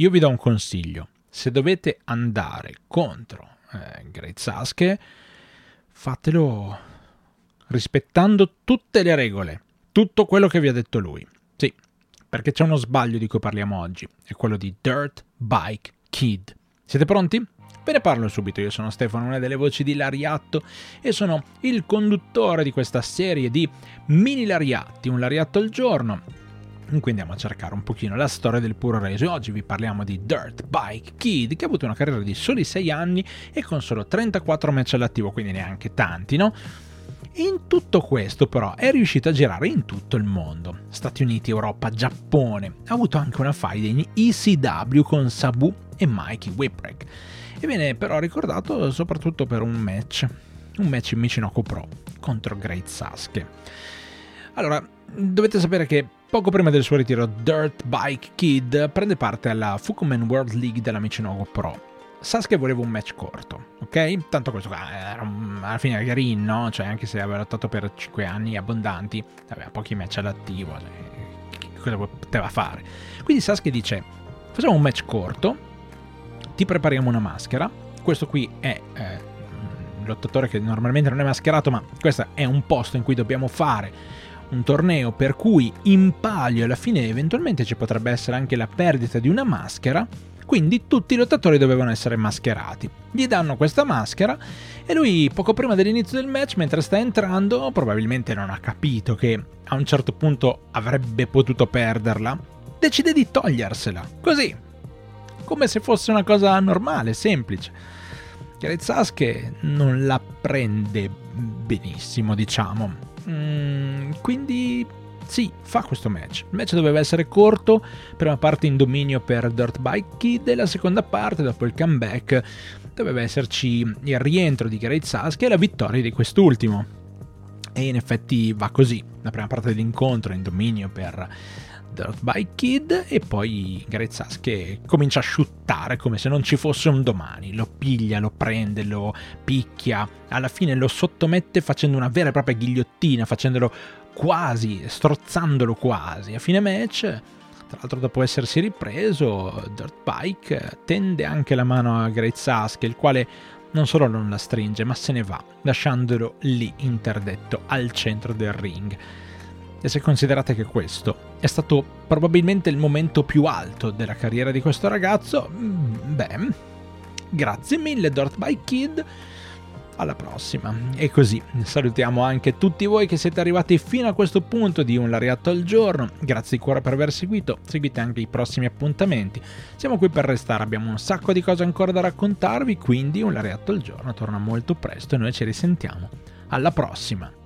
io vi do un consiglio. Se dovete andare contro eh, Great fatelo rispettando tutte le regole, tutto quello che vi ha detto lui. Sì, perché c'è uno sbaglio di cui parliamo oggi, è quello di Dirt Bike Kid. Siete pronti? Ve ne parlo subito, io sono Stefano, una delle voci di Lariatto e sono il conduttore di questa serie di mini Lariatti, un Lariatto al giorno, in cui andiamo a cercare un pochino la storia del puro reso e oggi vi parliamo di Dirt Bike Kid che ha avuto una carriera di soli 6 anni e con solo 34 match all'attivo, quindi neanche tanti, no? In tutto questo però è riuscito a girare in tutto il mondo, Stati Uniti, Europa, Giappone, ha avuto anche una fight in ECW con Sabu e Mikey Whipwreck e viene però ricordato soprattutto per un match, un match in Michinoku Pro contro Great Sasuke. Allora, dovete sapere che poco prima del suo ritiro Dirt Bike Kid prende parte alla Fukumen World League della Michinoku Pro Sasuke voleva un match corto, ok? Tanto questo qua era un, alla fine carino, no? Cioè anche se aveva lottato per 5 anni abbondanti, aveva pochi match all'attivo, cioè, cosa poteva fare? Quindi Sasuke dice, facciamo un match corto, ti prepariamo una maschera, questo qui è eh, lottatore che normalmente non è mascherato, ma questo è un posto in cui dobbiamo fare un torneo per cui in palio alla fine eventualmente ci potrebbe essere anche la perdita di una maschera quindi tutti i lottatori dovevano essere mascherati. Gli danno questa maschera e lui poco prima dell'inizio del match, mentre sta entrando, probabilmente non ha capito che a un certo punto avrebbe potuto perderla, decide di togliersela, così, come se fosse una cosa normale, semplice. Gareth Sasuke non la prende benissimo, diciamo. Mm, quindi sì, fa questo match. Il match doveva essere corto, prima parte in dominio per Dirt Bike Kid e la seconda parte, dopo il comeback, doveva esserci il rientro di Great Sasuke e la vittoria di quest'ultimo. E in effetti va così. La prima parte dell'incontro in dominio per Dirt Bike Kid e poi Great Sasuke comincia a sciuttare come se non ci fosse un domani. Lo piglia, lo prende, lo picchia, alla fine lo sottomette facendo una vera e propria ghigliottina, facendolo quasi, strozzandolo quasi. A fine match, tra l'altro dopo essersi ripreso, Dirt Bike tende anche la mano a Great Sasuke, il quale non solo non la stringe, ma se ne va, lasciandolo lì interdetto al centro del ring. E se considerate che questo è stato probabilmente il momento più alto della carriera di questo ragazzo, mm, beh, grazie mille Dirt Bike Kid alla prossima. E così salutiamo anche tutti voi che siete arrivati fino a questo punto di un Lariatto al giorno. Grazie di cuore per aver seguito, seguite anche i prossimi appuntamenti. Siamo qui per restare, abbiamo un sacco di cose ancora da raccontarvi, quindi un Lariatto al giorno torna molto presto e noi ci risentiamo. Alla prossima!